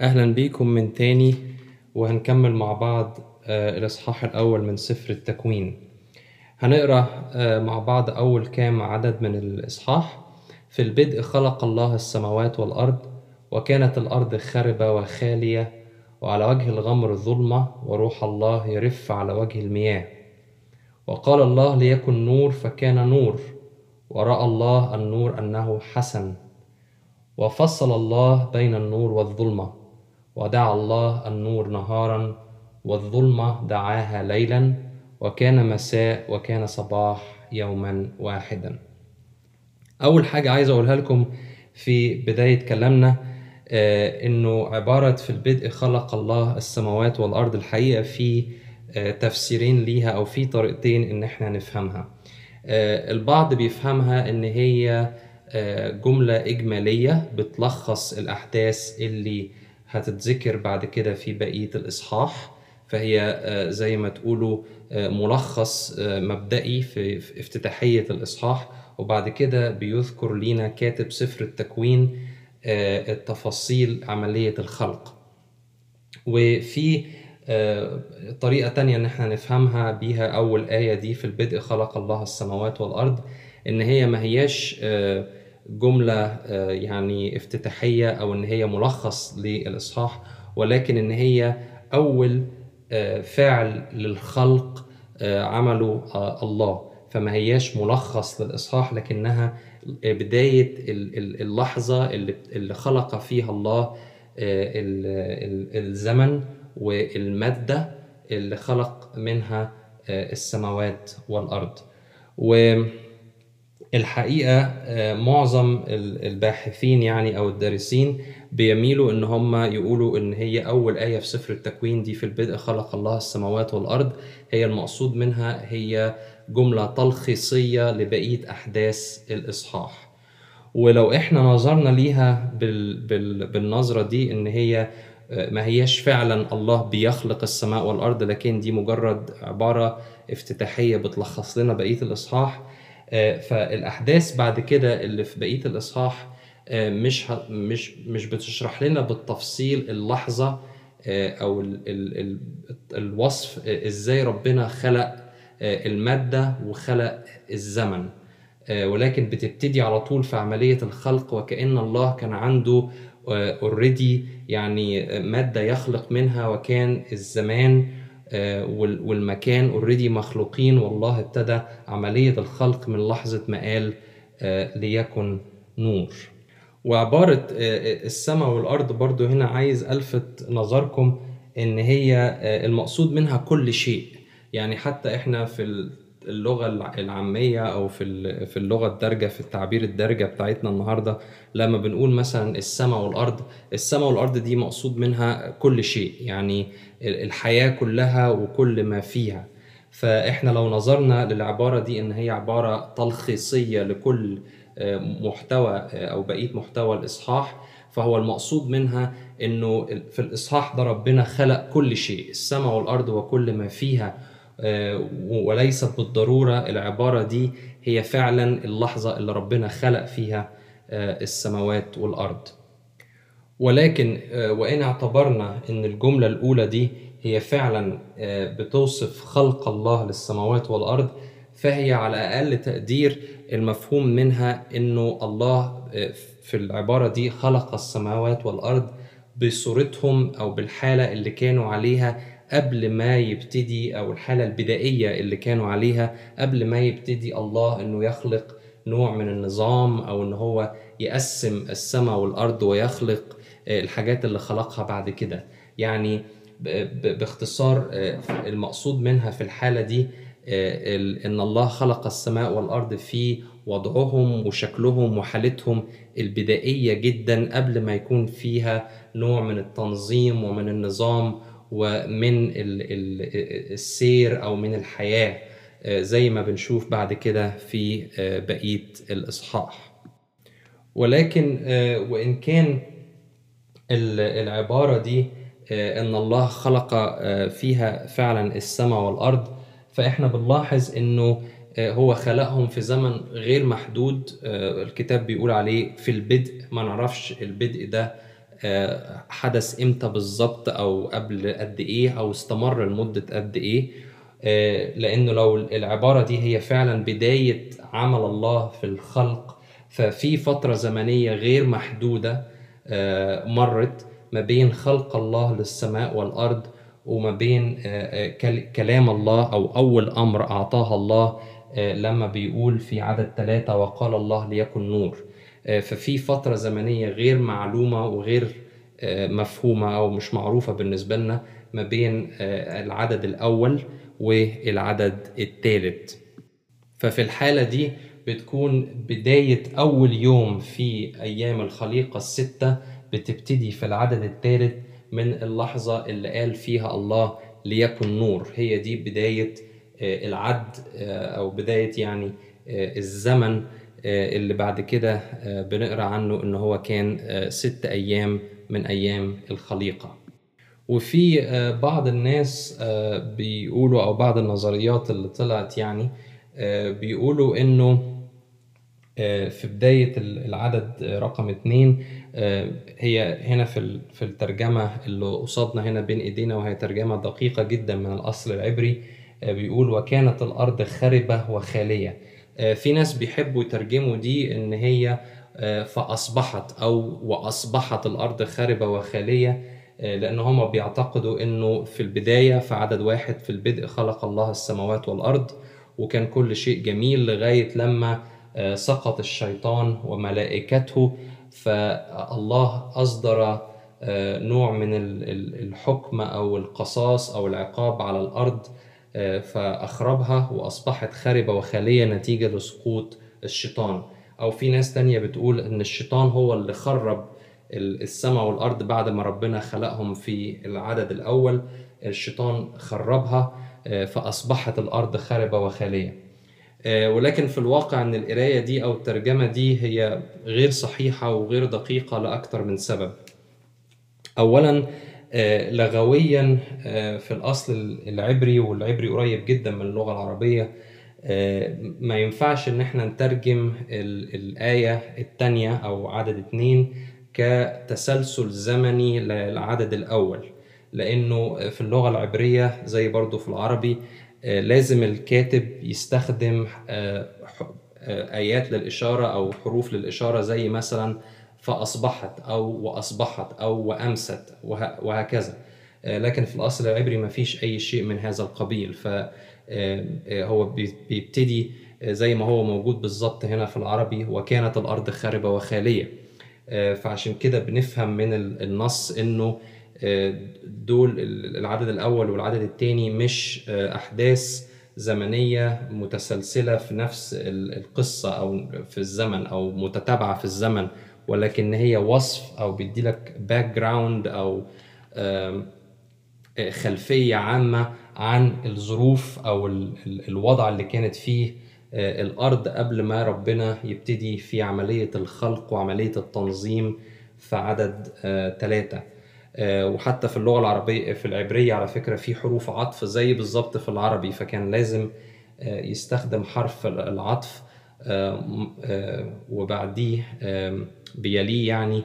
أهلا بيكم من تاني وهنكمل مع بعض آه، الإصحاح الأول من سفر التكوين. هنقرأ آه، مع بعض أول كام عدد من الإصحاح. في البدء خلق الله السماوات والأرض وكانت الأرض خربة وخالية وعلى وجه الغمر ظلمة وروح الله يرف على وجه المياه. وقال الله ليكن نور فكان نور ورأى الله النور أنه حسن. وفصل الله بين النور والظلمة. ودعا الله النور نهارا والظلمة دعاها ليلا وكان مساء وكان صباح يوما واحدا. أول حاجة عايز أقولها لكم في بداية كلامنا آه، إنه عبارة في البدء خلق الله السماوات والأرض الحقيقة في آه، تفسيرين ليها أو في طريقتين إن إحنا نفهمها. آه، البعض بيفهمها إن هي جملة إجمالية بتلخص الأحداث اللي هتتذكر بعد كده في بقية الإصحاح فهي آه، زي ما تقولوا آه، ملخص آه، مبدئي في افتتاحية الإصحاح وبعد كده بيذكر لينا كاتب سفر التكوين التفاصيل عملية الخلق. وفي طريقة تانية إن إحنا نفهمها بيها أول آية دي في البدء خلق الله السماوات والأرض إن هي ما هياش آه، جملة آه، يعني افتتاحية أو إن هي ملخص للإصحاح ولكن إن هي أول آه، فعل للخلق آه، عمله الله. فما هياش ملخص للإصحاح لكنها بداية ال- ال- اللحظة اللي خلق فيها الله ال- ال- الزمن والمادة اللي خلق منها السماوات والأرض. والحقيقة آه، معظم ال- الباحثين يعني أو الدارسين بيميلوا إن هم يقولوا إن هي أول آية في سفر التكوين دي في البدء خلق الله السماوات والأرض. هي المقصود منها هي جملة تلخيصية لبقية أحداث الإصحاح. ولو إحنا نظرنا ليها بال... بال... بالنظرة دي إن هي آه، ما هياش فعلا الله بيخلق السماء والأرض لكن دي مجرد عبارة افتتاحية بتلخص لنا بقية الإصحاح. فالأحداث بعد كده اللي في بقية الإصحاح آه، مش. مش مش بتشرح لنا بالتفصيل اللحظة آه، أو ال... ال... ال... الوصف آه، إزاي ربنا خلق آه، المادة وخلق الزمن آه، ولكن بتبتدي على طول في عملية الخلق وكأن الله كان عنده already يعني آه، مادة يخلق منها وكان الزمان آه، والمكان already مخلوقين. والله ابتدى عملية الخلق من لحظة ما قال آه، ليكن نور. وعبارة آه، السماء والأرض برضو هنا عايز ألفت نظركم إن هي آه، المقصود منها كل شيء. يعني حتى إحنا في اللغة الع- العامية أو في في اللغة الدارجة في التعبير الدارجة بتاعتنا النهاردة لما بنقول مثلا السماء والأرض السماء والأرض دي مقصود منها كل شيء يعني ال- الحياة كلها وكل ما فيها. فإحنا لو نظرنا للعبارة دي إن هي عبارة تلخيصية لكل آه، محتوى آه، أو بقية محتوى الإصحاح فهو المقصود منها ال- في الإصحاح ده ربنا خلق كل شيء السماء والأرض وكل ما فيها وليست بالضرورة العبارة دي هي فعلا اللحظة اللي ربنا خلق فيها آه، السماوات والأرض. ولكن آه، وإن اعتبرنا إن الجملة الأولى دي هي فعلا آه، بتوصف خلق الله للسماوات والأرض فهي على أقل تقدير المفهوم منها إنه الله آه، في العبارة دي خلق السماوات والأرض بصورتهم أو بالحالة اللي كانوا عليها قبل ما يبتدي أو الحالة البدائية اللي كانوا عليها قبل ما يبتدي الله إنه يخلق نوع من النظام أو إن هو يقسم السماء والأرض ويخلق آه، الحاجات اللي خلقها بعد كده. يعني باختصار آه، المقصود منها في الحالة دي آه، إن الله خلق السماء والأرض في وضعهم وشكلهم وحالتهم البدائية جدا قبل ما يكون فيها نوع من التنظيم ومن النظام ومن ال- ال- السير أو من الحياة آه، زي ما بنشوف بعد كده في آه، بقية الإصحاح. ولكن آه، وإن كان ال- العبارة دي إن الله خلق فيها فعلا السماء والأرض فإحنا بنلاحظ آه، هو خلقهم في زمن غير محدود. الكتاب بيقول عليه في البدء. ما نعرفش البدء ده حدث إمتى بالظبط أو قبل قد إيه أو استمر لمدة قد إيه؟ آه، لأنه لو العبارة دي هي فعلا بداية عمل الله في الخلق ففي فترة زمنية غير محدودة آه، مرت ما بين خلق الله للسماء والأرض وما بين كلام الله أو أول أمر أعطاها الله لما بيقول في عدد ثلاثة وقال الله ليكن نور. ففي فترة زمنية غير معلومة وغير مفهومة أو مش معروفة بالنسبة لنا ما بين العدد الأول والعدد الثالث ففي الحالة دي بتكون بداية أول يوم في أيام الخليقة الستة بتبتدي في العدد الثالث من اللحظة اللي قال فيها الله ليكن نور. هي دي بداية العد أو بداية يعني الزمن اللي بعد كده بنقرأ عنه إن هو كان ست أيام من أيام الخليقة. وفي بعض الناس بيقولوا أو بعض النظريات اللي طلعت يعني بيقولوا إنه في بداية العدد رقم اتنين هي هنا في في الترجمة اللي قصادنا هنا بين إيدينا وهي ترجمة دقيقة جدا من الأصل العبري بيقول وكانت الأرض خربة وخالية في ناس بيحبوا يترجموا دي إن هي فأصبحت أو وأصبحت الأرض خاربة وخالية لأن هم بيعتقدوا إنه في البداية في عدد واحد في البدء خلق الله السماوات والأرض وكان كل شيء جميل لغاية لما سقط الشيطان وملائكته. فالله أصدر نوع من الحكم أو القصاص أو العقاب على الأرض فأخربها وأصبحت خاربة وخالية نتيجة لسقوط الشيطان. أو في ناس تانية بتقول إن الشيطان هو اللي خرب السماء والأرض بعد ما ربنا خلقهم في العدد الأول. الشيطان خربها فأصبحت الأرض خاربة وخالية. ولكن في الواقع أن القراية دي أو الترجمة دي هي غير صحيحة وغير دقيقة لأكثر من سبب. أولا لغويا في الأصل العبري والعبري قريب جدا من اللغة العربية ما ينفعش إن إحنا نترجم الآية التانية أو عدد اتنين كتسلسل زمني للعدد الأول. لأنه في اللغة العبرية زي برضو في العربي لازم الكاتب يستخدم آيات للإشارة أو حروف للإشارة زي مثلا فأصبحت أو وأصبحت أو وأمست وهكذا. لكن في الأصل العبري ما فيش أي شيء من هذا القبيل. فهو بيبتدي زي ما هو موجود بالظبط هنا في العربي وكانت الأرض خاربة وخالية. فعشان كده بنفهم من النص إنه دول العدد الأول والعدد الثاني مش أحداث زمنية متسلسلة في نفس القصة أو في الزمن أو متتابعة في الزمن. ولكن هي وصف أو بيدي لك background أو خلفية عامة عن الظروف أو الوضع اللي كانت فيه الأرض قبل ما ربنا يبتدي في عملية الخلق وعملية التنظيم في عدد ثلاثة وحتى في اللغة العربية في العبرية على فكرة في حروف عطف زي بالظبط في العربي فكان لازم يستخدم حرف العطف. وبعديه بيليه يعني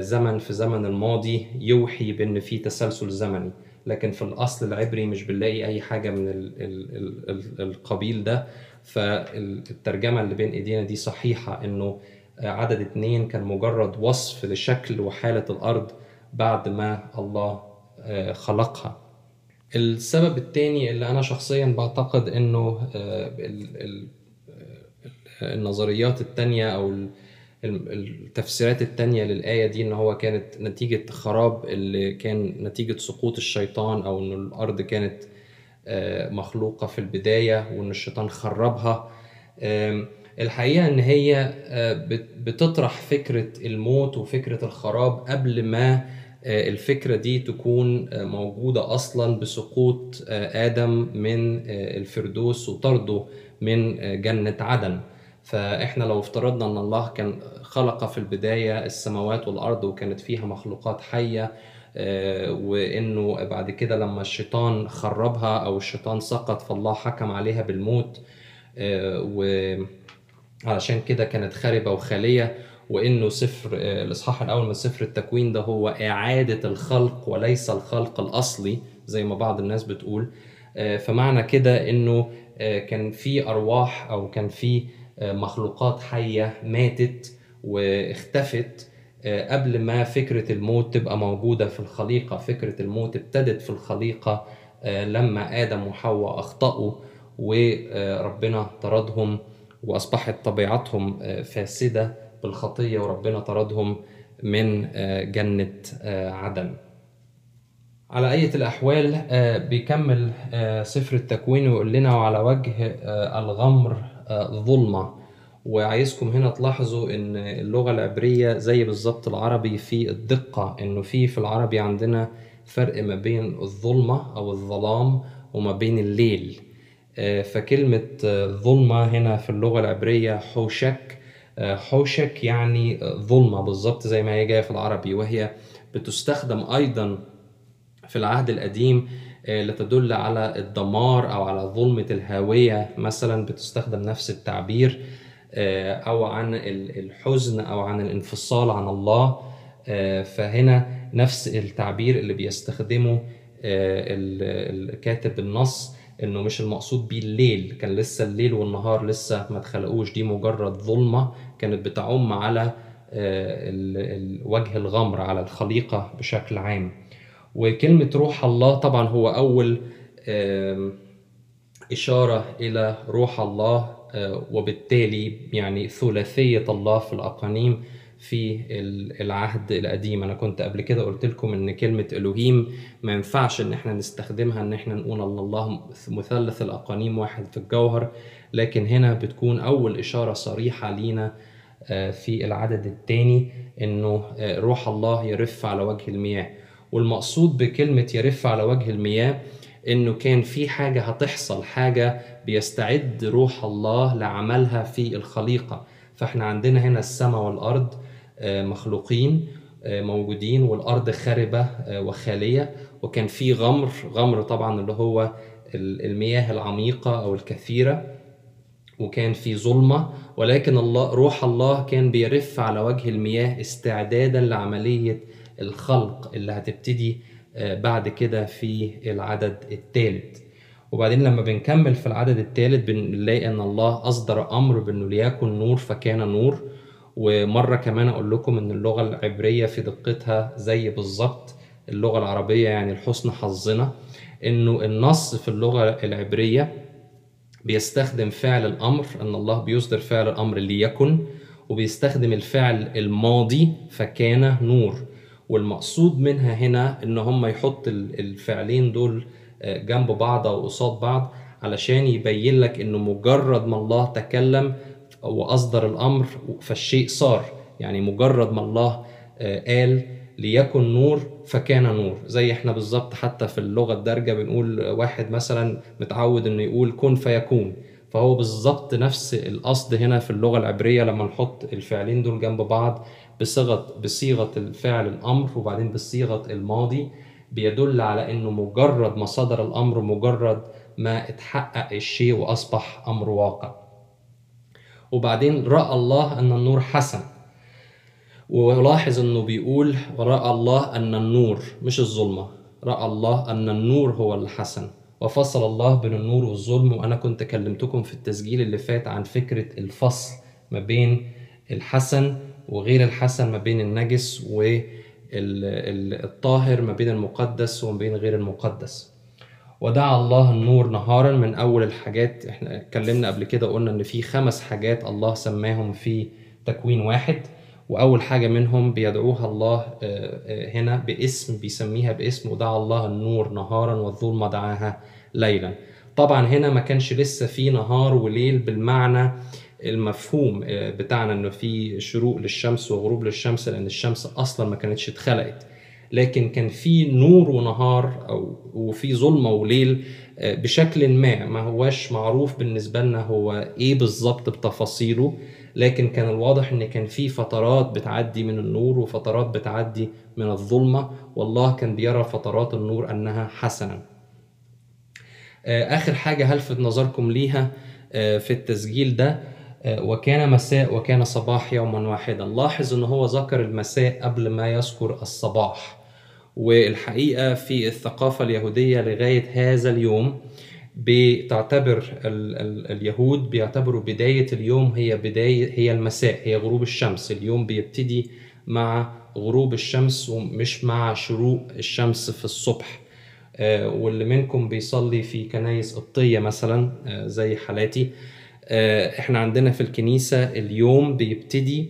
زمن في زمن الماضي يوحي بأن في تسلسل زمني. لكن في الأصل العبري مش بنلاقي أي حاجة من ال ال ال القبيل ده. فالترجمة اللي بين إيدينا دي صحيحة إنه عدد اتنين كان مجرد وصف لشكل وحالة الأرض بعد ما الله خلقها. السبب التاني اللي أنا شخصيا بعتقد إنه النظريات التانية أو التفسيرات التانية للآية دي إن هو كانت نتيجة خراب اللي كان نتيجة سقوط الشيطان أو إن الأرض كانت مخلوقة في البداية وإن الشيطان خربها. الحقيقة إن هي بتطرح فكرة الموت وفكرة الخراب قبل ما الفكرة دي تكون موجودة أصلا بسقوط آدم من الفردوس وطرده من جنة عدن. فإحنا لو افترضنا أن الله كان خلق في البداية السماوات والأرض وكانت فيها مخلوقات حية وإنه بعد كده لما الشيطان خربها أو الشيطان سقط فالله حكم عليها بالموت وعلشان كده كانت خاربة وخالية وإنه سفر آه، الإصحاح الأول من سفر التكوين ده هو إعادة الخلق وليس الخلق الأصلي زي ما بعض الناس بتقول آه، فمعنى كده إنه آه، كان في أرواح أو كان في آه، مخلوقات حية ماتت واختفت آه، قبل ما فكرة الموت تبقى موجودة في الخليقة. فكرة الموت ابتدت في الخليقة آه، لما آدم وحواء أخطأوا وربنا طردهم وأصبحت طبيعتهم آه، فاسدة بالخطية وربنا طردهم من آه، جنة آه، عدن على أية الأحوال آه، بيكمل آه، سفر التكوين ويقول لنا وعلى وجه آه، الغمر آه، ظلمة. وعايزكم هنا تلاحظوا إن اللغة العبرية زي بالظبط العربي في الدقة إنه في في العربي عندنا فرق ما بين الظلمة أو الظلام وما بين الليل. آه، فكلمة آه، ظلمة هنا في اللغة العبرية حوشك. آه، حوشك يعني ظلمة بالظبط زي ما هي جاية في العربي وهي بتستخدم أيضا في العهد القديم لتدل على الدمار أو على ظلمة الهاوية مثلا بتستخدم نفس التعبير آه، أو عن ال- الحزن أو عن الانفصال عن الله. آه، فهنا نفس التعبير اللي بيستخدمه آه، الكاتب النص إنه مش المقصود بيه الليل كان لسه الليل والنهار لسه ما اتخلقوش. دي مجرد ظلمة كانت بتعم على آه، وجه الغمر على الخليقة بشكل عام. وكلمة روح الله طبعا هو أول إشارة إلى روح الله آه، وبالتالي يعني ثلاثية الله في الأقانيم في ال- العهد القديم. أنا كنت قبل كده قلت لكم إن كلمة إلوهيم ما ينفعش إن إحنا نستخدمها إن إحنا نقول الله مثلث الأقانيم واحد في الجوهر لكن هنا بتكون أول إشارة صريحة لينا آه، في العدد الثاني إنه آه، روح الله يرف على وجه المياه. والمقصود بكلمة يرف على وجه المياه إنه كان في حاجة هتحصل حاجة بيستعد روح الله لعملها في الخليقة. فإحنا عندنا هنا السماء والأرض آه، مخلوقين آه، موجودين والأرض خاربة آه، وخالية. وكان في غمر غمر طبعا اللي هو ال- المياه العميقة أو الكثيرة. وكان في ظلمة. ولكن الله روح الله كان بيرف على وجه المياه استعدادا لعملية الخلق اللي هتبتدي آه، بعد كده في العدد الثالث وبعدين لما بنكمل في العدد الثالث بنلاقي إن الله أصدر أمر بأنه ليكن نور فكان نور. ومرة كمان أقول لكم إن اللغة العبرية في دقتها زي بالظبط اللغة العربية يعني لحسن حظنا. إنه النص في اللغة العبرية بيستخدم فعل الأمر إن الله بيصدر فعل الأمر ليكن. وبيستخدم الفعل الماضي فكان نور. والمقصود منها هنا إن هم يحط ال- الفعلين دول آه، جنب بعض أو قصاد بعض علشان يبين لك انه مجرد ما الله تكلم وأصدر الأمر فالشيء صار. يعني مجرد ما الله آه، قال ليكن نور فكان نور. زي إحنا بالظبط حتى في اللغة الدارجة بنقول واحد مثلا متعود إنه يقول كن فيكون. فهو بالظبط نفس القصد هنا في اللغة العبرية لما نحط الفعلين دول جنب بعض بصيغه بصيغة الفعل الأمر وبعدين بصيغة الماضي بيدل على إنه مجرد ما صدر الأمر مجرد ما اتحقق الشيء وأصبح أمر واقع. وبعدين رأى الله أن النور حسن. ولاحظ إنه بيقول وراى الله أن النور مش الظلمة. رأى الله أن النور هو الحسن. وفصل الله بين النور والظلم. وأنا كنت كلمتكم في التسجيل اللي فات عن فكرة الفصل ما بين الحسن وغير الحسن ما بين النجس والطاهر ما بين المقدس وما بين غير المقدس. ودعا الله النور نهارا من أول الحاجات. إحنا اتكلمنا قبل كده قلنا إن في خمس حاجات الله سماهم في تكوين واحد وأول حاجة منهم بيدعوها الله آه، آه، هنا باسم بيسميها باسم ودعا الله النور نهارا والظلمة دعاها ليلا. طبعا هنا ما كانش لسه في نهار وليل بالمعنى المفهوم آه، بتاعنا إنه في شروق للشمس وغروب للشمس لأن الشمس أصلا ما كانتش اتخلقت. لكن كان في نور ونهار أو وفي ظلمة وليل آه، بشكل ما. ما هواش معروف بالنسبة لنا هو إيه بالظبط بتفاصيله. لكن كان الواضح إن كان في فترات بتعدي من النور وفترات بتعدي من الظلمة. والله كان بيرى فترات النور أنها حسنا. آه، آخر حاجة هلفت نظركم ليها في التسجيل ده؟ وكان مساء وكان صباح يوما واحدا. لاحظ إن هو ذكر المساء قبل ما يذكر الصباح. والحقيقة في الثقافة اليهودية لغاية هذا اليوم بتعتبر ال ال اليهود بيعتبروا بداية اليوم هي بداية هي المساء هي غروب الشمس. اليوم بيبتدي مع غروب الشمس ومش مع شروق الشمس في الصبح. آه، واللي منكم بيصلي في كنايس قبطية مثلا آه، زي حالاتي. إحنا عندنا في الكنيسة اليوم بيبتدي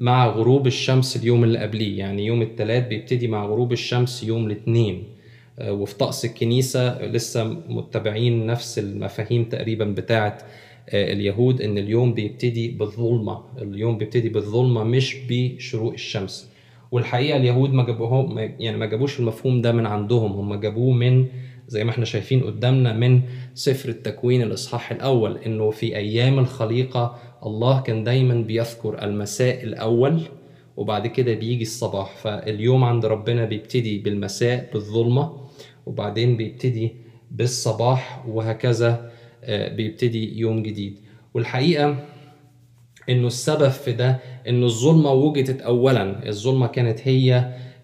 مع غروب الشمس اليوم اللي قبليه. يعني يوم الثلاث بيبتدي مع غروب الشمس يوم الاثنين. آه، وفي طقس الكنيسة لسه متبعين نفس المفاهيم تقريبا بتاعة آه، اليهود إن اليوم بيبتدي بالظلمة. اليوم بيبتدي بالظلمة مش بشروق الشمس. والحقيقة اليهود ما جابوه يعني ما جابوش المفهوم ده من عندهم. هم جابوه من زي ما إحنا شايفين قدامنا من سفر التكوين الإصحاح الأول إنه في أيام الخليقة الله كان دايما بيذكر المساء الأول وبعد كده بيجي الصباح. فاليوم عند ربنا بيبتدي بالمساء بالظلمة وبعدين بيبتدي بالصباح وهكذا آه، بيبتدي يوم جديد. والحقيقة إنه السبب في ده إنه الظلمة وجدت اولا. الظلمة كانت هي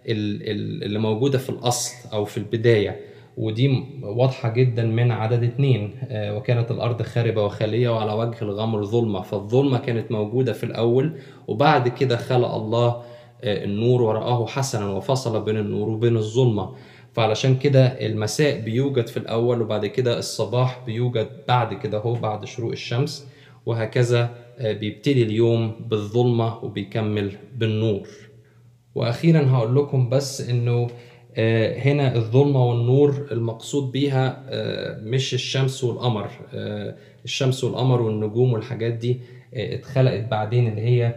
ال- ال- اللي موجودة في الأصل أو في البداية. ودي واضحة جدا من عدد اتنين. آه، وكانت الأرض خاربة وخالية وعلى وجه الغمر ظلمة. فالظلمة كانت موجودة في الأول وبعد كده خلق الله آه، النور ورآه حسنا وفصل بين النور وبين الظلمة. فعلشان كده المساء بيوجد في الأول وبعد كده الصباح بيوجد بعد كده هو بعد شروق الشمس. وهكذا آه، بيبتدي اليوم بالظلمة وبيكمل بالنور. وأخيرا هقول لكم بس آه، هنا الظلمة والنور المقصود بيها آه، مش الشمس والقمر. آه، الشمس والقمر والنجوم والحاجات دي آه، اتخلقت بعدين اللي هي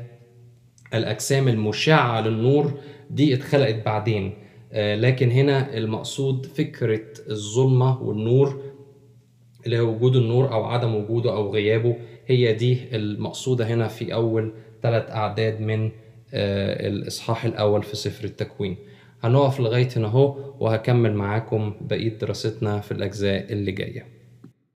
الأجسام المشعة للنور دي اتخلقت بعدين. آه، لكن هنا المقصود فكرة الظلمة والنور اللي هو وجود النور أو عدم وجوده أو غيابه هي دي المقصودة هنا في أول ثلاث أعداد من آه، الإصحاح الأول في سفر التكوين. هنقف لغاية هنا اهو وهكمل معاكم بقية دراستنا في الأجزاء اللي جاية.